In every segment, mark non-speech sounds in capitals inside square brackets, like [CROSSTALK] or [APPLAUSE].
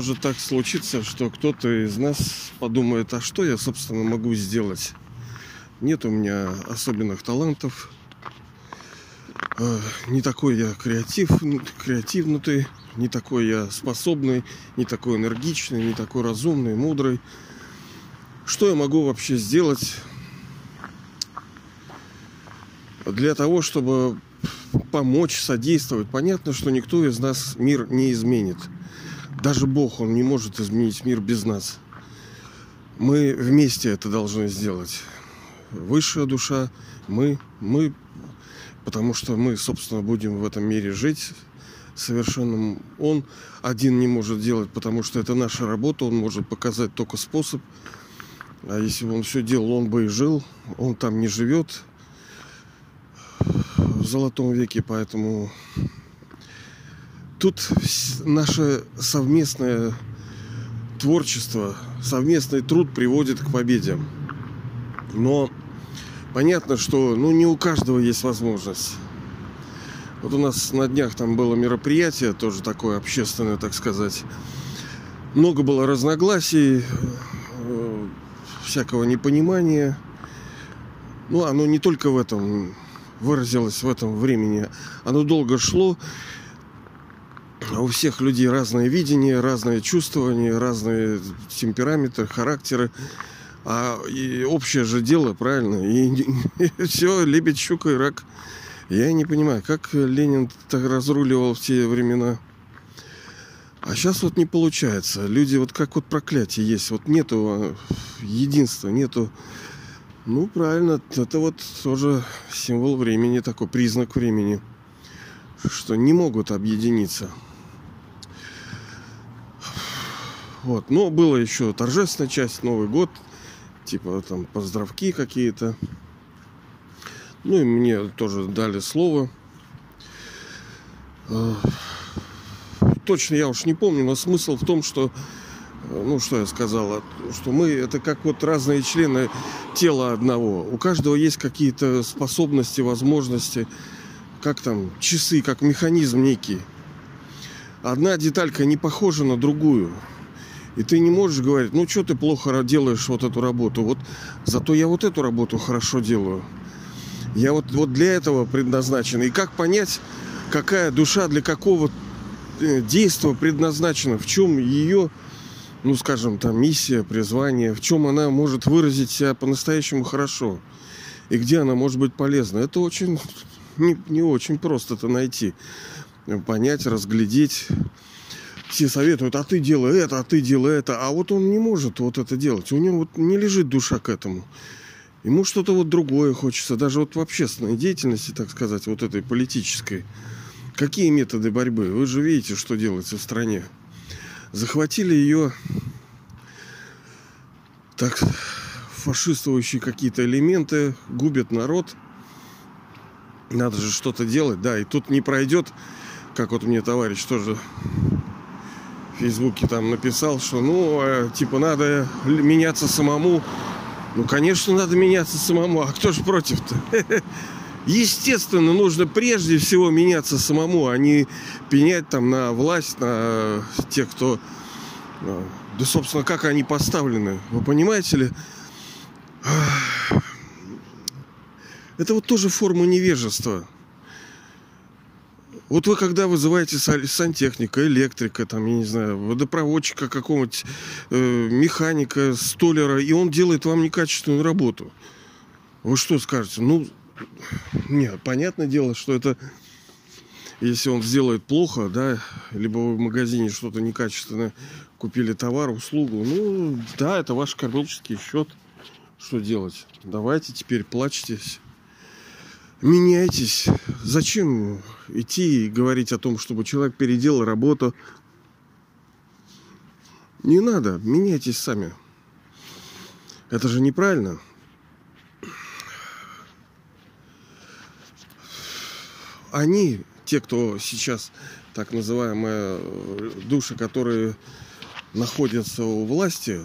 может так случиться, что кто-то из нас подумает, а что я, собственно, могу сделать? Нет у меня особенных талантов. Э, не такой я креатив, креативнутый, не такой я способный, не такой энергичный, не такой разумный, мудрый. Что я могу вообще сделать для того, чтобы помочь, содействовать? Понятно, что никто из нас мир не изменит. Даже Бог, Он не может изменить мир без нас. Мы вместе это должны сделать. Высшая душа, мы, мы, потому что мы, собственно, будем в этом мире жить совершенным. Он один не может делать, потому что это наша работа, он может показать только способ – а если бы он все делал, он бы и жил. Он там не живет в золотом веке, поэтому тут наше совместное творчество, совместный труд приводит к победе. Но понятно, что ну, не у каждого есть возможность. Вот у нас на днях там было мероприятие, тоже такое общественное, так сказать. Много было разногласий, всякого непонимания. Ну, оно не только в этом выразилось в этом времени. Оно долго шло. У всех людей разное видение, разное чувствование, разные темпераменты, характеры. А и общее же дело, правильно? И, [LAUGHS] и все, лебедь, щука и рак. Я не понимаю, как Ленин так разруливал в те времена. А сейчас вот не получается. Люди вот как вот проклятие есть. Вот нету а, единства, нету... Ну, правильно, это вот тоже символ времени, такой признак времени, что не могут объединиться. Вот, но было еще торжественная часть, Новый год, типа там поздравки какие-то. Ну и мне тоже дали слово точно я уж не помню, но смысл в том, что э, ну, что я сказала, что мы это как вот разные члены тела одного. У каждого есть какие-то способности, возможности, как там, часы, как механизм некий. Одна деталька не похожа на другую. И ты не можешь говорить, ну что ты плохо делаешь вот эту работу. Вот зато я вот эту работу хорошо делаю. Я вот, вот для этого предназначен. И как понять, какая душа для какого Э, действо предназначено, в чем ее, ну скажем, там миссия, призвание, в чем она может выразить себя по-настоящему хорошо и где она может быть полезна. Это очень не, не очень просто это найти, понять, разглядеть. Все советуют, а ты делай это, а ты делай это, а вот он не может вот это делать. У него вот не лежит душа к этому. Ему что-то вот другое хочется, даже вот в общественной деятельности, так сказать, вот этой политической. Какие методы борьбы? Вы же видите, что делается в стране. Захватили ее так фашистующие какие-то элементы, губят народ. Надо же что-то делать, да, и тут не пройдет, как вот мне товарищ тоже Фейсбуке там написал, что ну, а, типа надо меняться самому. Ну, конечно, надо меняться самому, а кто же против-то? [LAUGHS] Естественно, нужно прежде всего меняться самому, а не пенять там на власть, на тех, кто... Э, да, собственно, как они поставлены. Вы понимаете ли? Это вот тоже форма невежества. Вот вы когда вызываете сантехника, электрика, там, я не знаю, водопроводчика какого-нибудь, э, механика, столера, и он делает вам некачественную работу. Вы что скажете? Ну, нет, понятное дело, что это если он сделает плохо, да, либо вы в магазине что-то некачественное купили товар, услугу, ну, да, это ваш кармический счет. Что делать? Давайте теперь плачьтесь. Меняйтесь. Зачем идти и говорить о том, чтобы человек переделал работу? Не надо, меняйтесь сами. Это же неправильно. они, те, кто сейчас так называемые э, души, которые находятся у власти,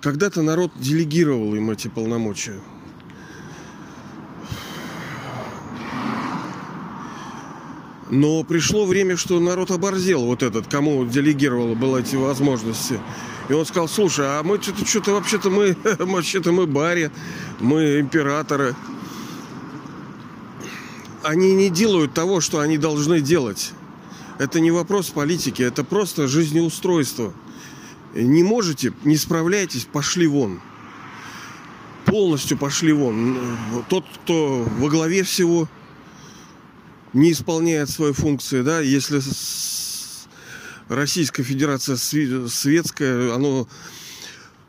когда-то народ делегировал им эти полномочия. Но пришло время, что народ оборзел вот этот, кому делегировало было эти возможности. И он сказал, слушай, а мы что-то, что-то вообще-то мы, [LAUGHS] вообще-то мы баре, мы императоры. Они не делают того, что они должны делать. Это не вопрос политики, это просто жизнеустройство. Не можете, не справляйтесь, пошли вон. Полностью пошли вон. Тот, кто во главе всего, не исполняет свои функции, да, если Российская Федерация светская, оно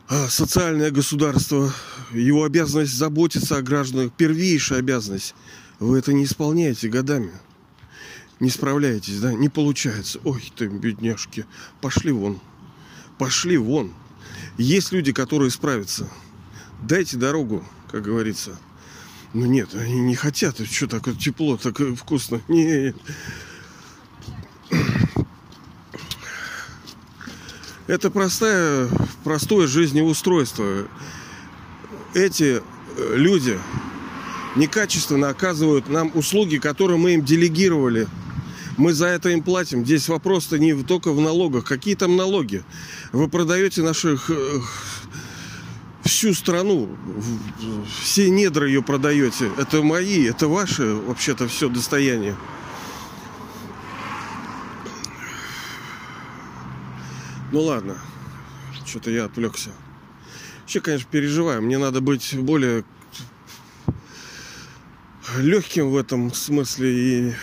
а, социальное государство, его обязанность заботиться о гражданах, первейшая обязанность. Вы это не исполняете годами. Не справляетесь, да? Не получается. Ой, ты, бедняжки, пошли вон. Пошли вон. Есть люди, которые справятся. Дайте дорогу, как говорится. Ну нет, они не хотят. Что так тепло, так вкусно. [LAUGHS] Нет. Это простое, простое жизнеустройство. Эти э, люди некачественно оказывают нам услуги, которые мы им делегировали. Мы за это им платим. Здесь вопрос-то не только в налогах. Какие там налоги? Вы продаете наших э, всю страну, все недра ее продаете. Это мои, это ваши вообще-то все достояние. Ну ладно, что-то я отвлекся. Вообще, конечно, переживаю. Мне надо быть более легким в этом смысле. И...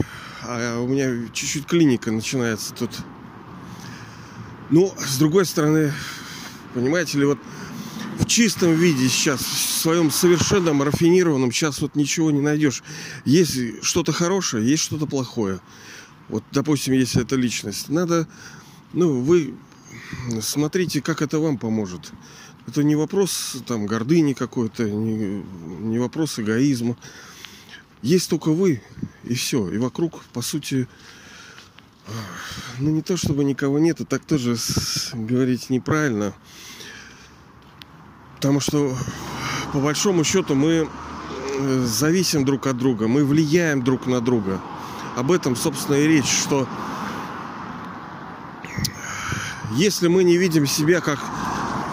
А у меня чуть-чуть клиника начинается тут. Ну, с другой стороны, понимаете ли, вот чистом виде сейчас, в своем совершенном рафинированном, сейчас вот ничего не найдешь. Есть что-то хорошее, есть что-то плохое. Вот, допустим, если это личность. Надо, ну, вы смотрите, как это вам поможет. Это не вопрос там гордыни какой-то, не, не вопрос эгоизма. Есть только вы, и все. И вокруг, по сути, ну не то чтобы никого нет, так тоже говорить неправильно. Потому что, по большому счету, мы э, зависим друг от друга, мы влияем друг на друга. Об этом, собственно, и речь, что если мы не видим себя как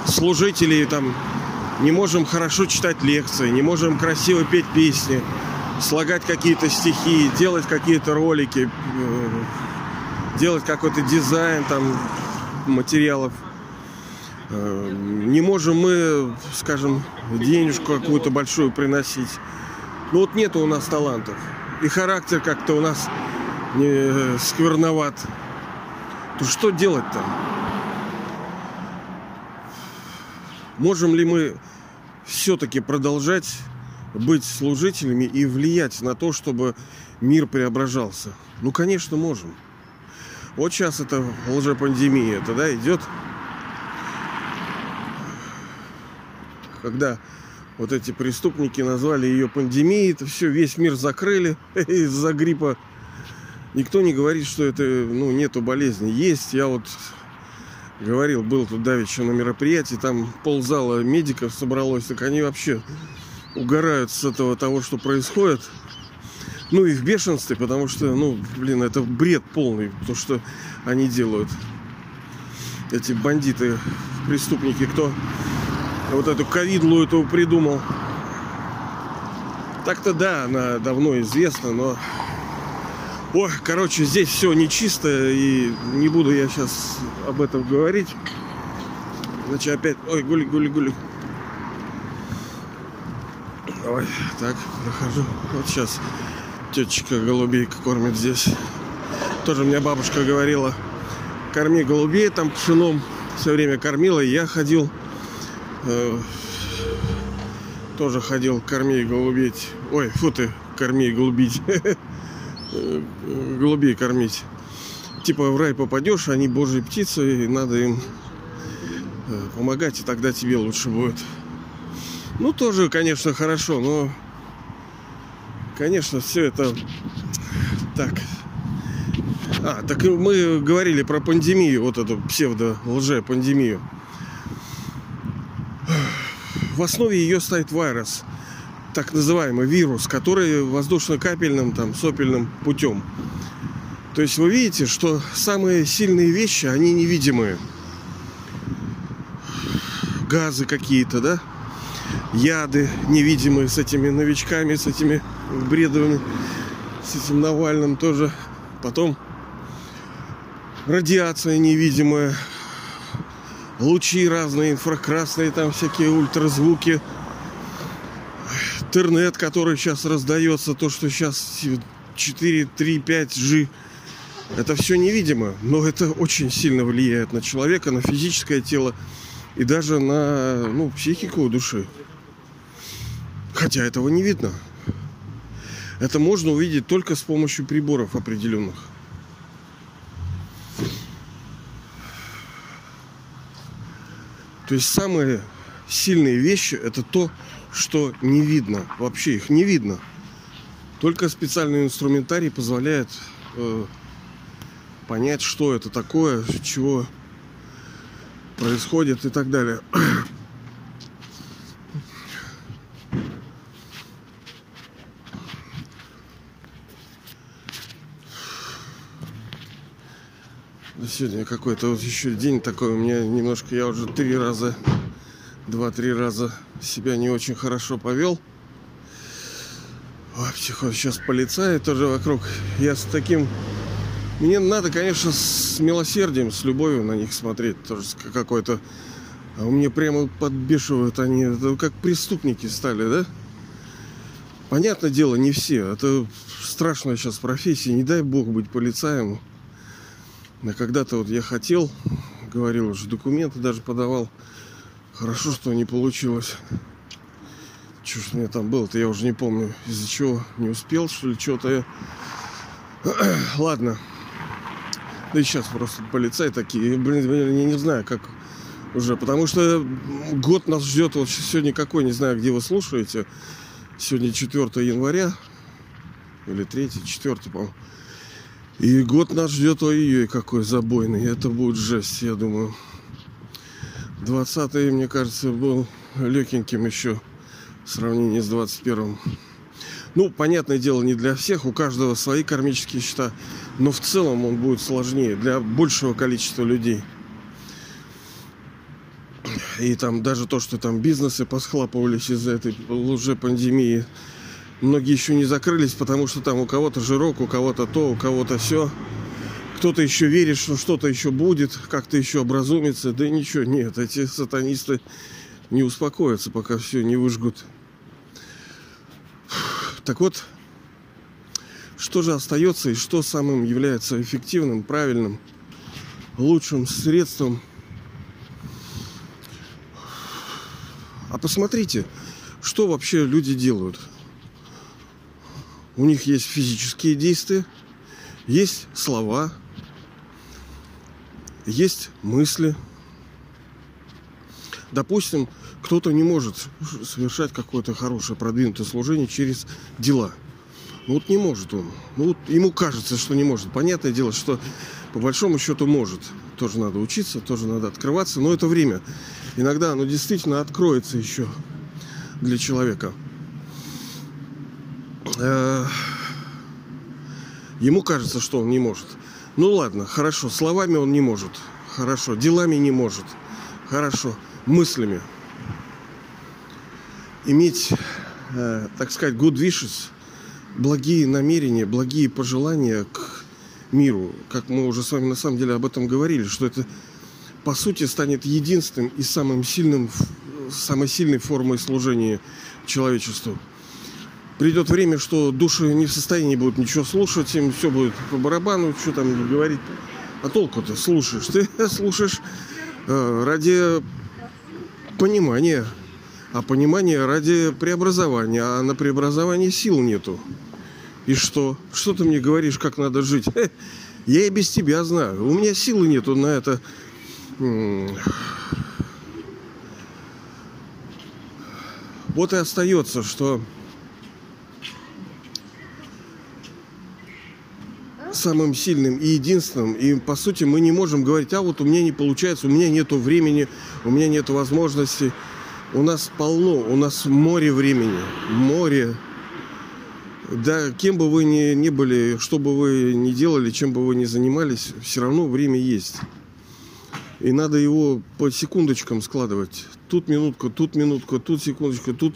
служителей, там, не можем хорошо читать лекции, не можем красиво петь песни, слагать какие-то стихи, делать какие-то ролики, э, делать какой-то дизайн там материалов не можем мы, скажем, денежку какую-то большую приносить. Ну вот нету у нас талантов. И характер как-то у нас не э, скверноват. То что делать-то? Можем ли мы все-таки продолжать быть служителями и влиять на то, чтобы мир преображался? Ну, конечно, можем. Вот сейчас это лжепандемия, тогда идет когда вот эти преступники назвали ее пандемией, это все, весь мир закрыли [LAUGHS] из-за гриппа. Никто не говорит, что это, ну, нету болезни. Есть, я вот говорил, был тут давеча на мероприятии, там ползала медиков собралось, так они вообще угорают с этого того, что происходит. Ну и в бешенстве, потому что, ну, блин, это бред полный, то, что они делают. Эти бандиты, преступники, кто вот эту ковидлу эту придумал. Так-то да, она давно известна, но... Ой, короче, здесь все нечисто, и не буду я сейчас об этом говорить. Иначе опять... Ой, гули, гули, гули. Ой, так, прохожу. Вот сейчас тетечка голубейка кормит здесь. Тоже мне бабушка говорила, корми голубей там пшеном. Все время кормила, и я ходил тоже ходил кормей голубить. Ой, фу ты, кормей голубить. [LAUGHS] Э, голубей кормить. Типа в рай попадешь, они божьи птицы, и надо им э, помогать, и тогда тебе лучше будет. Ну, тоже, конечно, хорошо, но, конечно, все это так. А, так мы говорили про пандемию, вот эту псевдо-лже-пандемию в основе ее стоит вирус, так называемый вирус, который воздушно-капельным, там, сопельным путем То есть вы видите, что самые сильные вещи, они невидимые. Газы какие-то, да? Яды невидимые с этими новичками, с этими бредовыми, с этим Навальным тоже. Потом радиация невидимая, лучи разные, инфракрасные, там всякие ультразвуки, интернет, который сейчас раздается, то, что сейчас 4, 3, 5G, это все невидимо, но это очень сильно влияет на человека, на физическое тело и даже на ну, психику души. Хотя этого не видно. Это можно увидеть только с помощью приборов определенных. То есть самые сильные вещи это то, что не видно. Вообще их не видно. Только специальный инструментарий позволяет э, понять, что это такое, чего происходит и так далее. [CLEARS THROAT] Сегодня какой-то вот еще день такой у меня немножко, я уже три раза, два-три раза себя не очень хорошо повел. Психо, сейчас полицаи тоже вокруг. Я с таким... Мне надо, конечно, с милосердием, с любовью на них смотреть. Тоже какой-то... А у меня прямо подбешивают они. Это как преступники стали, да? Понятное дело, не все. Это страшная сейчас профессия. Не дай бог быть полицаем. А когда-то вот я хотел, говорил уже, документы даже подавал. Хорошо, что не получилось. Что ж у меня там было-то, я уже не помню. Из-за чего не успел, что ли, что-то я... [CLEARS THROAT] Ладно. Да и сейчас просто полицаи такие. Блин, я не знаю, как уже. Потому что год нас ждет. Вот сегодня какой, не знаю, где вы слушаете. Сегодня 4 января. Или 3, 4, по-моему. И год нас ждет, ой-ой, какой забойный. Это будет жесть, я думаю. 20 мне кажется, был легеньким еще в сравнении с 21-м. Ну, понятное дело, не для всех, у каждого свои кармические счета, но в целом он будет сложнее для большего количества людей. И там даже то, что там бизнесы посхлапывались из-за этой лжепандемии, пандемии Многие еще не закрылись, потому что там у кого-то жирок, у кого-то то, у кого-то все. Кто-то еще верит, что что-то еще будет, как-то еще образумится. Да ничего, нет, эти сатанисты не успокоятся, пока все не выжгут. Так вот, что же остается и что самым является эффективным, правильным, лучшим средством? А посмотрите, что вообще люди делают – у них есть физические действия, есть слова, есть мысли. Допустим, кто-то не может совершать какое-то хорошее продвинутое служение через дела. Ну вот не может он. Ну вот ему кажется, что не может. Понятное дело, что по большому счету может. Тоже надо учиться, тоже надо открываться. Но это время. Иногда оно действительно откроется еще для человека. Э, ему кажется, что он не может. Ну ладно, хорошо, словами он не может. Хорошо, делами не может. Хорошо, мыслями. Иметь, э, так сказать, good wishes, благие намерения, благие пожелания к миру. Как мы уже с вами на самом деле об этом говорили, что это по сути станет единственным и самым сильным, самой сильной формой служения человечеству придет время, что души не в состоянии будут ничего слушать, им все будет по барабану, что там говорить. А толку ты слушаешь? [LAUGHS] Ты слушаешь э, ради понимания, а понимание ради преобразования, а на преобразование сил нету. И что? Что ты мне говоришь, как надо жить? Я и без тебя знаю. У меня силы нету на это. Вот и остается, что самым сильным и единственным. И по сути мы не можем говорить, а вот у меня не получается, у меня нет времени, у меня нет возможности. У нас полно, у нас море времени, море Да, кем бы вы ни, ни были, что бы вы ни делали, чем бы вы ни занимались, все равно время есть. И надо его по секундочкам складывать. Тут минутка, тут минутка, тут секундочка, тут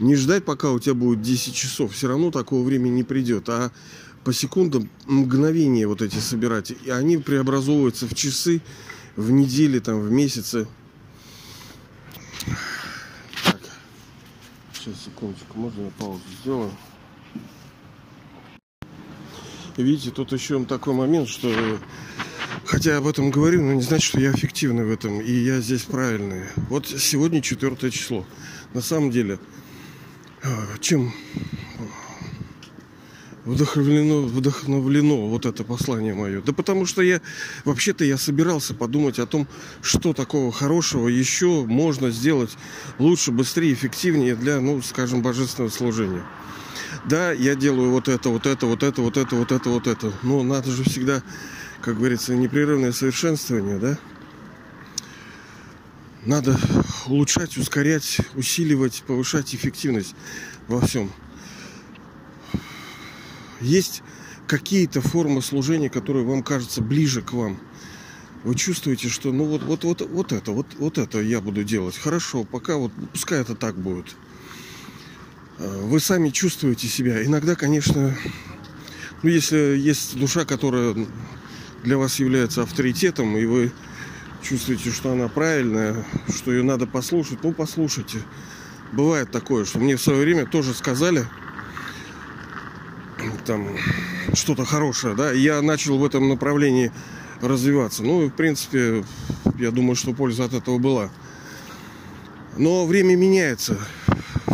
не ждать, пока у тебя будет 10 часов. Все равно такого времени не придет. А по секундам мгновения вот эти собирать. И они преобразовываются в часы, в недели, там, в месяцы. Так. Сейчас, секундочку, можно я паузу сделаю? Видите, тут еще такой момент, что хотя я об этом говорю, но не значит, что я эффективный в этом, и я здесь правильный. Вот сегодня четвертое число. На самом деле, а, чем вдохновлено, вдохновлено вот это послание мое? Да потому что я, вообще-то я собирался подумать о том, что такого хорошего еще можно сделать лучше, быстрее, эффективнее для, ну, скажем, божественного служения. Да, я делаю вот это, вот это, вот это, вот это, вот это, вот это. Но надо же всегда, как говорится, непрерывное совершенствование, да? Надо улучшать, ускорять, усиливать, повышать эффективность во всем. Есть какие-то формы служения, которые вам кажутся ближе к вам. Вы чувствуете, что ну вот, вот, вот, вот это, вот, вот это я буду делать. Хорошо, пока вот пускай это так будет. Вы сами чувствуете себя. Иногда, конечно, ну если есть душа, которая для вас является авторитетом, и вы чувствуете, что она правильная, что ее надо послушать, ну послушайте. Бывает такое, что мне в свое время тоже сказали там что-то хорошее, да, я начал в этом направлении развиваться. Ну, в принципе, я думаю, что польза от этого была. Но время меняется,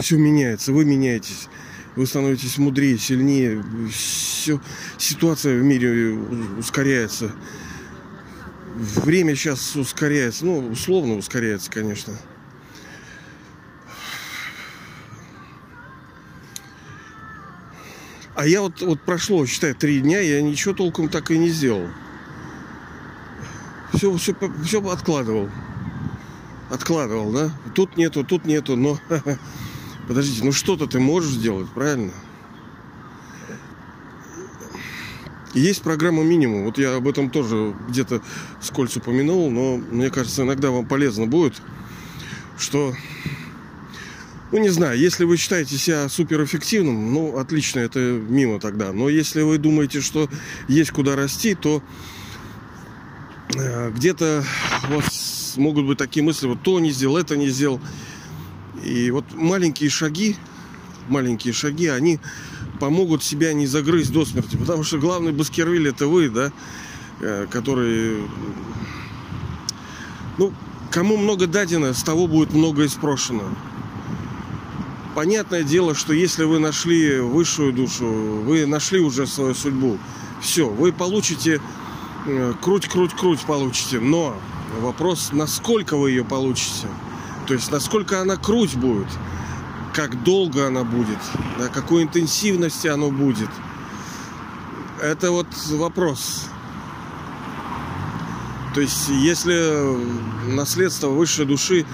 все меняется, вы меняетесь, вы становитесь мудрее, сильнее, все, ситуация в мире ускоряется время сейчас ускоряется. Ну, условно ускоряется, конечно. А я вот, вот прошло, считай, три дня, я ничего толком так и не сделал. Все, все, все откладывал. Откладывал, да? Тут нету, тут нету, но... [LAUGHS] Подождите, ну что-то ты можешь сделать, правильно? есть программа минимум. Вот я об этом тоже где-то скользь упомянул, но мне кажется, иногда вам полезно будет, что, ну не знаю, если вы считаете себя суперэффективным, ну отлично, это мимо тогда. Но если вы думаете, что есть куда расти, то э, где-то у вас могут быть такие мысли, вот то не сделал, это не сделал. И вот маленькие шаги, маленькие шаги, они помогут себя не загрызть до смерти. Потому что главный Баскервиль это вы, да, э, который... Ну, кому много дадено, с того будет много спрошено. Понятное дело, что если вы нашли высшую душу, вы нашли уже свою судьбу, все, вы получите э, круть, круть, круть получите. Но вопрос, насколько вы ее получите. То есть, насколько она круть будет как долго она будет, на какой интенсивности оно будет. Это вот вопрос. То есть, если наследство высшей души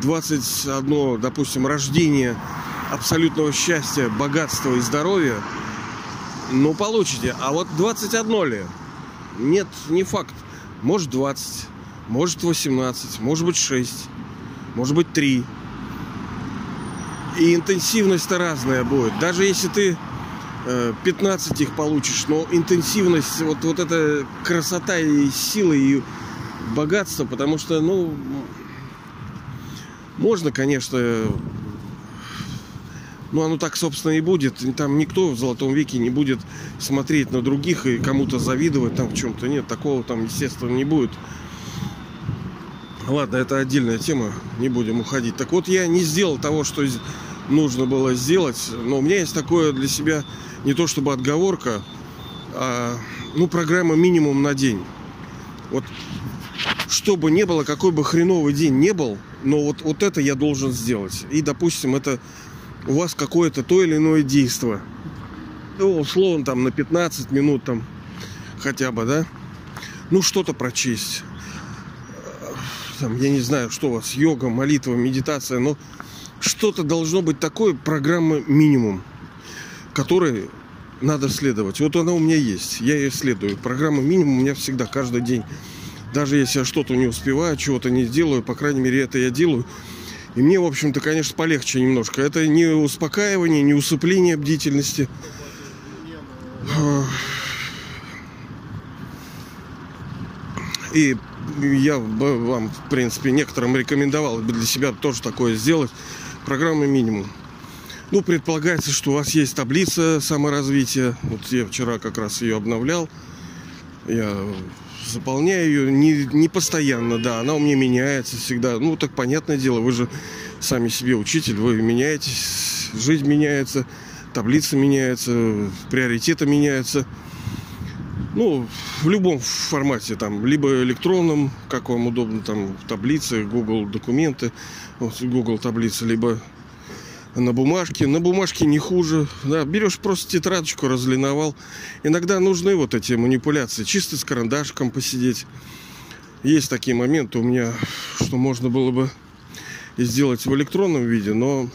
21, допустим, рождение абсолютного счастья, богатства и здоровья, ну, получите. А вот 21 ли? Нет, не факт. Может 20, может 18, может быть 6, может быть 3. И интенсивность-то разная будет. Даже если ты 15 э, их получишь, но интенсивность, вот, вот эта красота и сила, и богатство, потому что, ну, можно, конечно, ну, оно так, собственно, и будет. Там никто в Золотом веке не будет смотреть на других и кому-то завидовать там в чем-то. Нет, такого там, естественно, не будет. Ладно, это отдельная тема, не будем уходить. Так вот, я не сделал того, что нужно было сделать, но у меня есть такое для себя не то чтобы отговорка, а, ну, программа минимум на день. Вот, чтобы не было, какой бы хреновый день не был, но вот, вот это я должен сделать. И, допустим, это у вас какое-то то или иное действие. Ну, условно, там, на 15 минут, там, хотя бы, да? Ну, что-то прочесть там, я не знаю, что у вас, йога, молитва, медитация, но что-то должно быть такое, программа минимум. которой надо следовать. Вот она у меня есть, я ее следую. Программа минимум у меня всегда, каждый день. Даже если я что-то не успеваю, чего-то не сделаю, по крайней мере, это я делаю. И мне, в общем-то, конечно, полегче немножко. Это не успокаивание, не усыпление бдительности. И я бы вам, в принципе, некоторым рекомендовал бы для себя тоже такое сделать. Программа минимум. Ну, предполагается, что у вас есть таблица саморазвития. Вот я вчера как раз ее обновлял. Я заполняю ее не, не постоянно, да, она у меня меняется всегда. Ну, так понятное дело, вы же сами себе учитель, вы меняетесь, жизнь меняется, таблица меняется, приоритеты меняются. Ну, в любом формате, там, либо электронном, как вам удобно, там, таблицы, Google документы, Google таблицы, либо на бумажке. На бумажке не хуже. Да, берешь просто тетрадочку, разлиновал. Иногда нужны вот эти манипуляции. Чисто с карандашком посидеть. Есть такие моменты у меня, что можно было бы сделать в электронном виде, но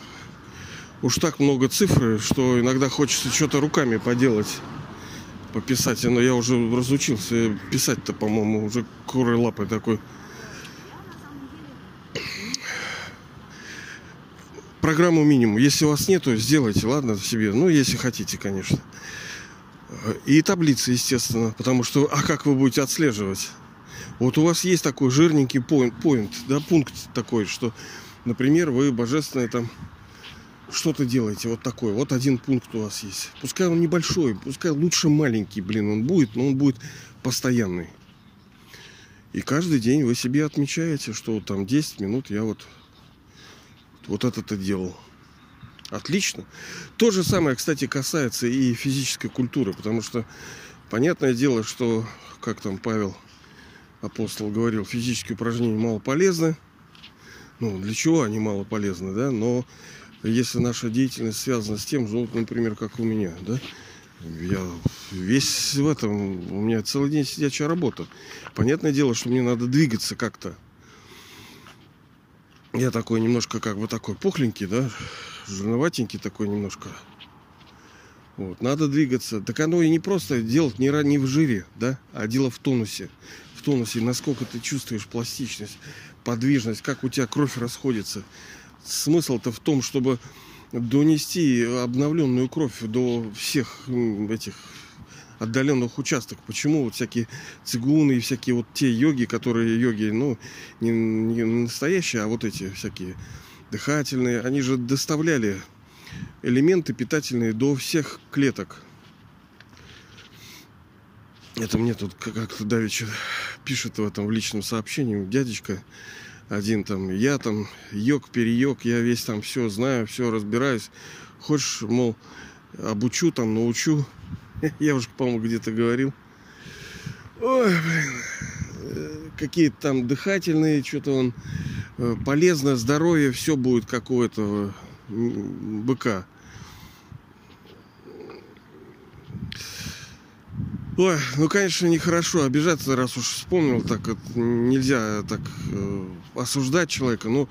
уж так много цифр, что иногда хочется что-то руками поделать, пописать. Но я уже разучился писать-то, по-моему, уже курой лапой такой. Программу минимум. Если у вас нету, сделайте, ладно, себе. Ну, если хотите, конечно. И таблицы, естественно, потому что, а как вы будете отслеживать? Вот у вас есть такой жирненький point, point да, пункт такой, что, например, вы божественное там что-то делаете, вот такой, вот один пункт у вас есть. Пускай он небольшой, пускай лучше маленький, блин, он будет, но он будет постоянный. И каждый день вы себе отмечаете, что там 10 минут я вот вот это-то делал. Отлично. То же самое, кстати, касается и физической культуры, потому что понятное дело, что, как там Павел апостол говорил, физические упражнения мало полезны. Ну, для чего они мало полезны, да? Но если наша деятельность связана с тем, ну, например, как у меня, да, я весь в этом, у меня целый день сидячая работа. Понятное дело, что мне надо двигаться как-то. Я такой немножко как бы такой пухленький, да, жирноватенький такой немножко. Вот, надо двигаться. Так оно и не просто делать не, не в жире, да, а дело в тонусе. В тонусе, насколько ты чувствуешь пластичность, подвижность, как у тебя кровь расходится. Смысл-то в том, чтобы донести обновленную кровь до всех этих отдаленных участках. Почему вот всякие цигуны и всякие вот те йоги, которые йоги, ну, не, не настоящие, а вот эти всякие дыхательные, они же доставляли элементы питательные до всех клеток. Это мне тут как-то давеча пишет в этом в личном сообщении дядечка один там, я там йог, перейог, я весь там все знаю, все разбираюсь. Хочешь, мол, обучу там, научу. [LAUGHS] Я уже, по-моему, где-то говорил. Ой, блин. Какие-то там дыхательные, что-то он э, полезно, здоровье, все будет как у этого быка. Ой, ну, конечно, нехорошо обижаться, раз уж вспомнил, так вот, нельзя так э, осуждать человека, но,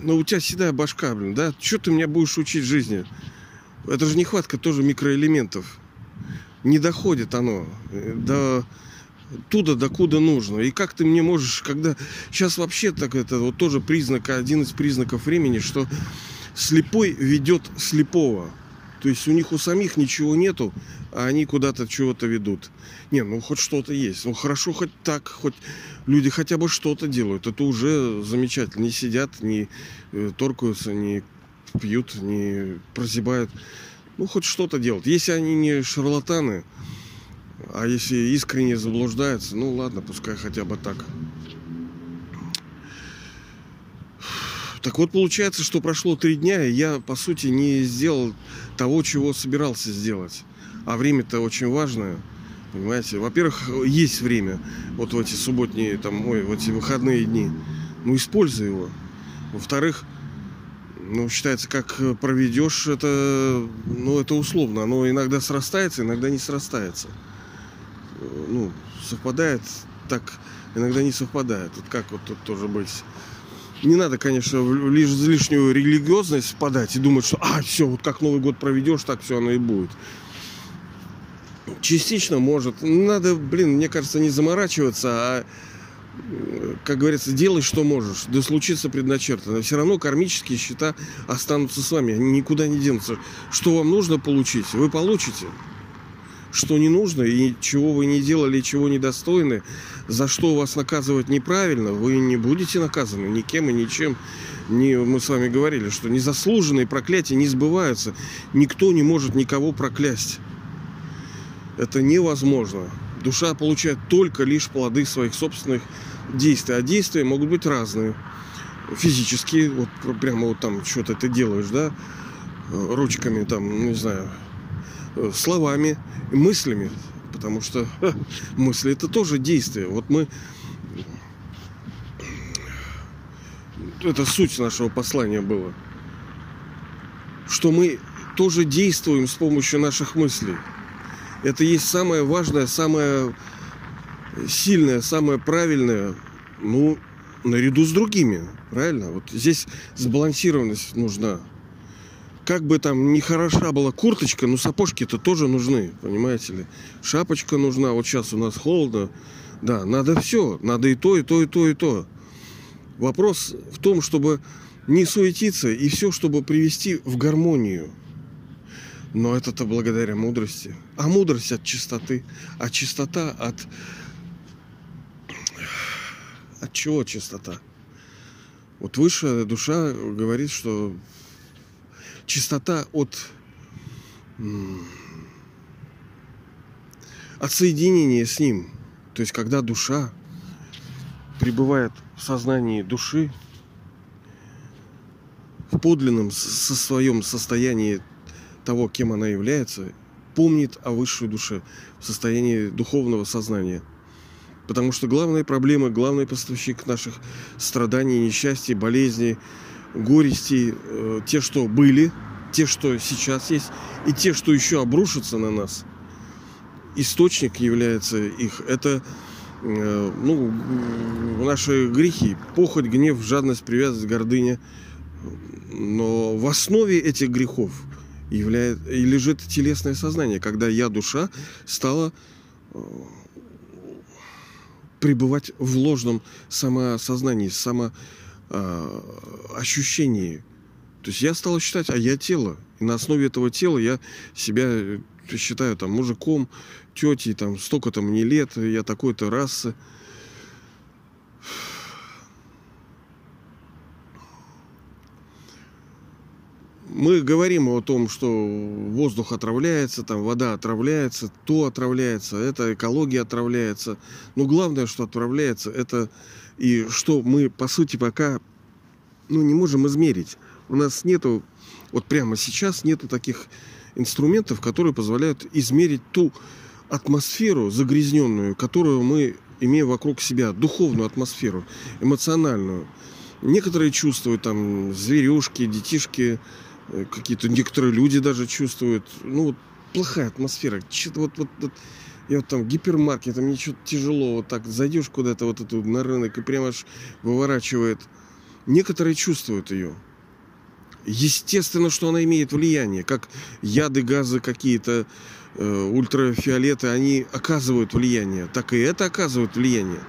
но у тебя седая башка, блин, да? Что ты меня будешь учить жизни? Это же нехватка тоже микроэлементов. Не доходит оно до туда, докуда нужно. И как ты мне можешь, когда... Сейчас вообще так это вот тоже признак, один из признаков времени, что слепой ведет слепого. То есть у них у самих ничего нету, а они куда-то чего-то ведут. Не, ну хоть что-то есть. Ну хорошо хоть так, хоть люди хотя бы что-то делают. Это уже замечательно. Не сидят, не э, торкаются, не пьют, не прозябают. Ну, хоть что-то делать. Если они не шарлатаны, а если искренне заблуждаются, ну ладно, пускай хотя бы так. Так вот, получается, что прошло три дня, и я, по сути, не сделал того, чего собирался сделать. А время-то очень важное. Понимаете? Во-первых, есть время. Вот в эти субботние, там, ой, в эти выходные дни. Ну, используй его. Во-вторых, ну, считается, как проведешь, это, ну, это условно. Оно иногда срастается, иногда не срастается. Ну, совпадает так, иногда не совпадает. Вот как вот тут тоже быть. Не надо, конечно, в лишнюю религиозность впадать и думать, что а, все, вот как Новый год проведешь, так все оно и будет. Частично может. Надо, блин, мне кажется, не заморачиваться, а как говорится, делай, что можешь. Да случится предначертано. Все равно кармические счета останутся с вами. Они никуда не денутся. Что вам нужно получить, вы получите. Что не нужно, и чего вы не делали, чего недостойны, за что вас наказывать неправильно, вы не будете наказаны никем и ничем. Не, мы с вами говорили, что незаслуженные проклятия не сбываются. Никто не может никого проклясть. Это невозможно. Душа получает только лишь плоды своих собственных действий. А действия могут быть разные. Физические, вот прямо вот там что-то ты делаешь, да, ручками, там, ну, не знаю, словами, мыслями. Потому что ха, мысли это тоже действие. Вот мы это суть нашего послания было. Что мы тоже действуем с помощью наших мыслей. Это есть самое важное, самое сильное, самое правильное, ну, наряду с другими, правильно? Вот здесь сбалансированность нужна. Как бы там не хороша была курточка, но сапожки-то тоже нужны, понимаете ли? Шапочка нужна, вот сейчас у нас холодно. Да, надо все, надо и то, и то, и то, и то. Вопрос в том, чтобы не суетиться и все, чтобы привести в гармонию – но это-то благодаря мудрости. А мудрость от чистоты. А чистота от... От чего чистота? Вот высшая душа говорит, что чистота от... От соединения с ним. То есть, когда душа пребывает в сознании души, в подлинном со своем состоянии того, кем она является, помнит о высшей душе в состоянии духовного сознания. Потому что главная проблема, главный поставщик наших страданий, несчастий, болезней, горестей, э, те, что были, те, что сейчас есть, и те, что еще обрушатся на нас, источник является их. Это э, ну, наши грехи, похоть, гнев, жадность, привязанность, гордыня. Но в основе этих грехов – являет, и лежит телесное сознание, когда я, душа, стала э, пребывать в ложном самосознании, самоощущении. Э, То есть я стал считать, а я тело. И на основе этого тела я себя э, считаю там мужиком, тетей, там столько-то мне лет, я такой-то расы. Мы говорим о том, что воздух отравляется, там вода отравляется, то отравляется, это экология отравляется. Но главное, что отравляется, это и что мы, по сути, пока ну, не можем измерить. У нас нету, вот прямо сейчас нету таких инструментов, которые позволяют измерить ту атмосферу загрязненную, которую мы имеем вокруг себя, духовную атмосферу, эмоциональную. Некоторые чувствуют там зверюшки, детишки, какие-то некоторые люди даже чувствуют. Ну, вот плохая атмосфера. Что-то вот, вот, вот я вот там гипермаркет, мне что-то тяжело, вот так зайдешь куда-то вот эту на рынок и прямо аж выворачивает. Некоторые чувствуют ее. Естественно, что она имеет влияние, как яды, газы какие-то, э, ультрафиолеты, они оказывают влияние, так и это оказывает влияние.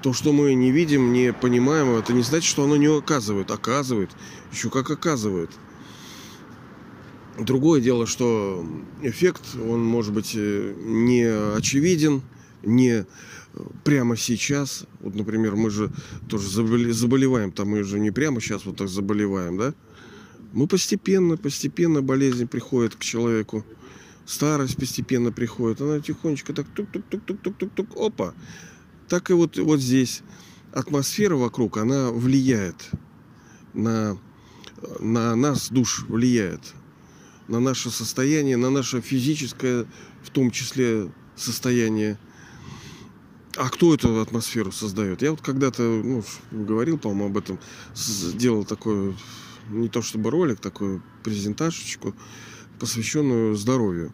То, что мы не видим, не понимаем, это не значит, что оно не оказывает. Оказывает. Еще как оказывает. Другое дело, что эффект, он может быть э, не очевиден, не прямо сейчас. Вот, например, мы же тоже заболеваем, там мы же не прямо сейчас вот так заболеваем, да? Мы постепенно, постепенно болезнь приходит к человеку. Старость постепенно приходит. Она тихонечко так тук-тук-тук-тук-тук-тук, опа. Так и вот, вот здесь атмосфера вокруг, она влияет на, на нас, душ влияет на наше состояние, на наше физическое, в том числе, состояние. А кто эту атмосферу создает? Я вот когда-то ну, говорил, по-моему, об этом, сделал такой, не то чтобы ролик, такую презентажечку, посвященную здоровью.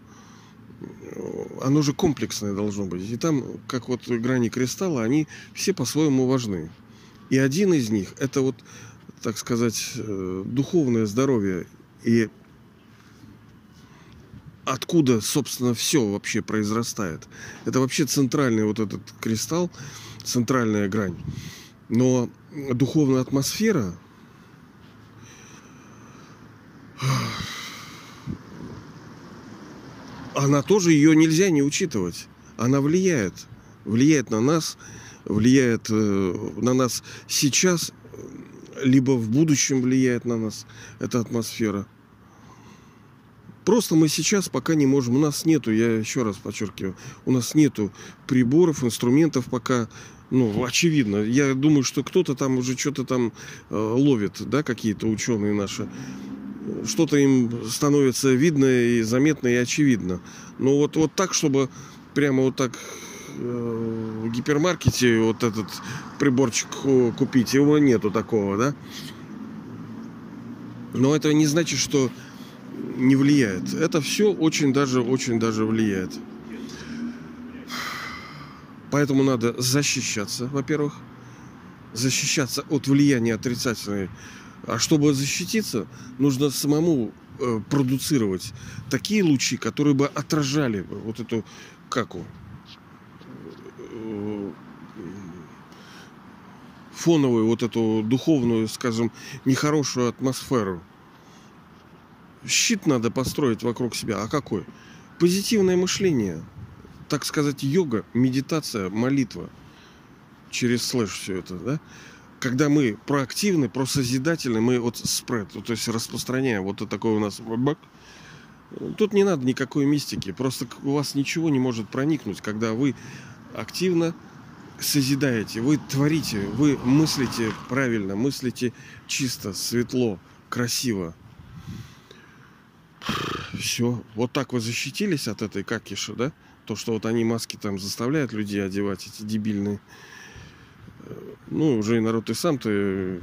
Оно же комплексное должно быть. И там, как вот грани кристалла, они все по-своему важны. И один из них – это вот, так сказать, э, духовное здоровье. И откуда, собственно, все вообще произрастает. Это вообще центральный вот этот кристалл, центральная грань. Но духовная атмосфера, она тоже ее нельзя не учитывать. Она влияет. Влияет на нас, влияет э, на нас сейчас, либо в будущем влияет на нас эта атмосфера. Просто мы сейчас пока не можем, у нас нету, я еще раз подчеркиваю, у нас нету приборов, инструментов пока, ну, очевидно. Я думаю, что кто-то там уже что-то там э, ловит, да, какие-то ученые наши. Что-то им становится видно и заметно и очевидно. Но вот, вот так, чтобы прямо вот так э, в гипермаркете вот этот приборчик купить, его нету такого, да. Но это не значит, что не влияет. Это все очень даже, очень даже влияет. Поэтому надо защищаться, во-первых, защищаться от влияния отрицательной. А чтобы защититься, нужно самому э, продуцировать такие лучи, которые бы отражали вот эту каку э, фоновую вот эту духовную, скажем, нехорошую атмосферу щит надо построить вокруг себя. А какой? Позитивное мышление. Так сказать, йога, медитация, молитва. Через слэш все это, да? Когда мы проактивны, просозидательны, мы вот спред, то есть распространяем вот такой у нас бак, Тут не надо никакой мистики. Просто у вас ничего не может проникнуть, когда вы активно созидаете, вы творите, вы мыслите правильно, мыслите чисто, светло, красиво все. Вот так вы защитились от этой какиши, да? То, что вот они маски там заставляют людей одевать, эти дебильные. Ну, уже и народ и сам ты...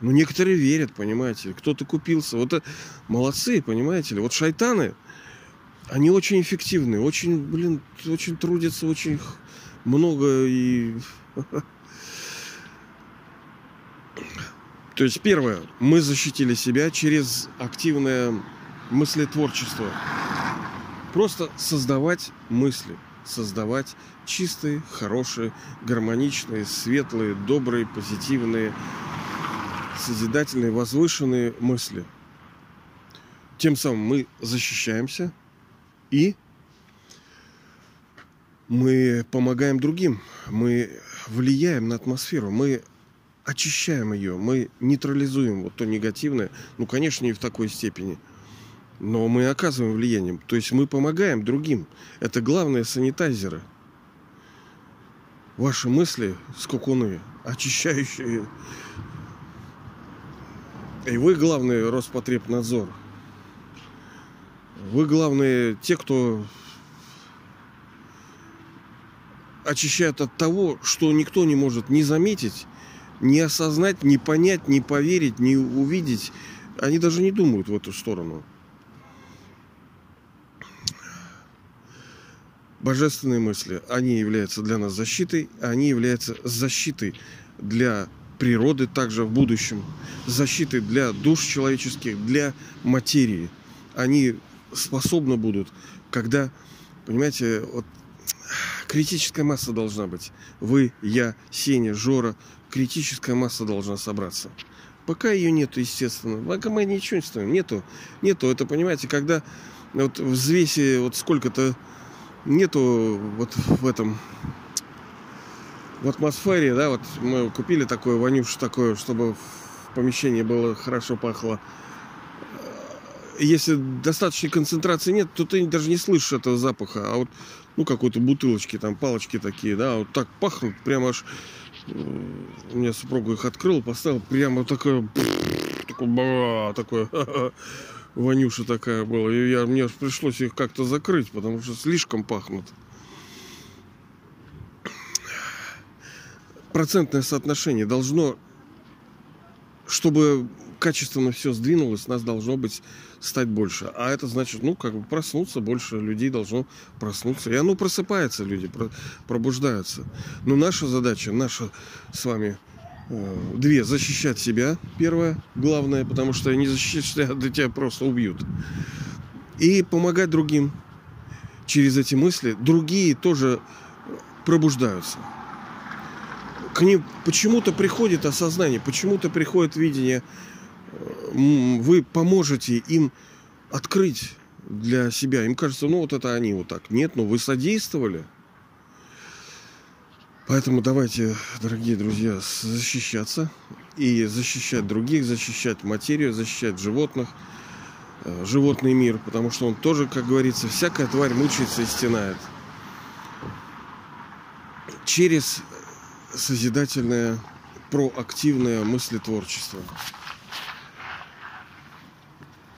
Ну, некоторые верят, понимаете. Кто-то купился. Вот это молодцы, понимаете ли. Вот шайтаны, они очень эффективны, очень, блин, очень трудятся, очень много и... [LAUGHS] То есть, первое, мы защитили себя через активное мыслетворчество. Просто создавать мысли, создавать чистые, хорошие, гармоничные, светлые, добрые, позитивные, созидательные, возвышенные мысли. Тем самым мы защищаемся и мы помогаем другим, мы влияем на атмосферу, мы очищаем ее, мы нейтрализуем вот то негативное, ну, конечно, не в такой степени – но мы оказываем влияние. То есть мы помогаем другим. Это главное санитайзеры. Ваши мысли, скукуны, очищающие. И вы главный Роспотребнадзор. Вы главные те, кто очищает от того, что никто не может не заметить, не осознать, не понять, не поверить, не увидеть. Они даже не думают в эту сторону. Божественные мысли, они являются для нас защитой, они являются защитой для природы также в будущем, защитой для душ человеческих, для материи. Они способны будут, когда, понимаете, вот критическая масса должна быть. Вы, я, Сеня, Жора, критическая масса должна собраться. Пока ее нету, естественно. Пока мы ничего не стоим. Нету. Нету. Это, понимаете, когда вот в взвесе вот сколько-то нету вот в этом в атмосфере, да, вот мы купили такое вонюш такое, чтобы в помещении было хорошо пахло. Если достаточной концентрации нет, то ты даже не слышишь этого запаха. А вот, ну, какой-то бутылочки, там, палочки такие, да, вот так пахнут, прямо аж... У меня супруга их открыл, поставил, прямо такое... [LAUGHS] Такое, такое [LAUGHS] вонюша такая была. И я, мне пришлось их как-то закрыть, потому что слишком пахнут. Процентное соотношение должно, чтобы качественно все сдвинулось, нас должно быть стать больше. А это значит, ну, как бы проснуться, больше людей должно проснуться. И оно просыпается, люди пробуждаются. Но наша задача, наша с вами две, защищать себя, первое, главное, потому что не защищать себя, да тебя просто убьют. И помогать другим через эти мысли. Другие тоже пробуждаются. К ним почему-то приходит осознание, почему-то приходит видение. Вы поможете им открыть для себя. Им кажется, ну вот это они вот так. Нет, ну вы содействовали. Поэтому давайте, дорогие друзья, защищаться и защищать других, защищать материю, защищать животных, э, животный мир, потому что он тоже, как говорится, всякая тварь мучается и стенает. Через созидательное, проактивное мыслетворчество.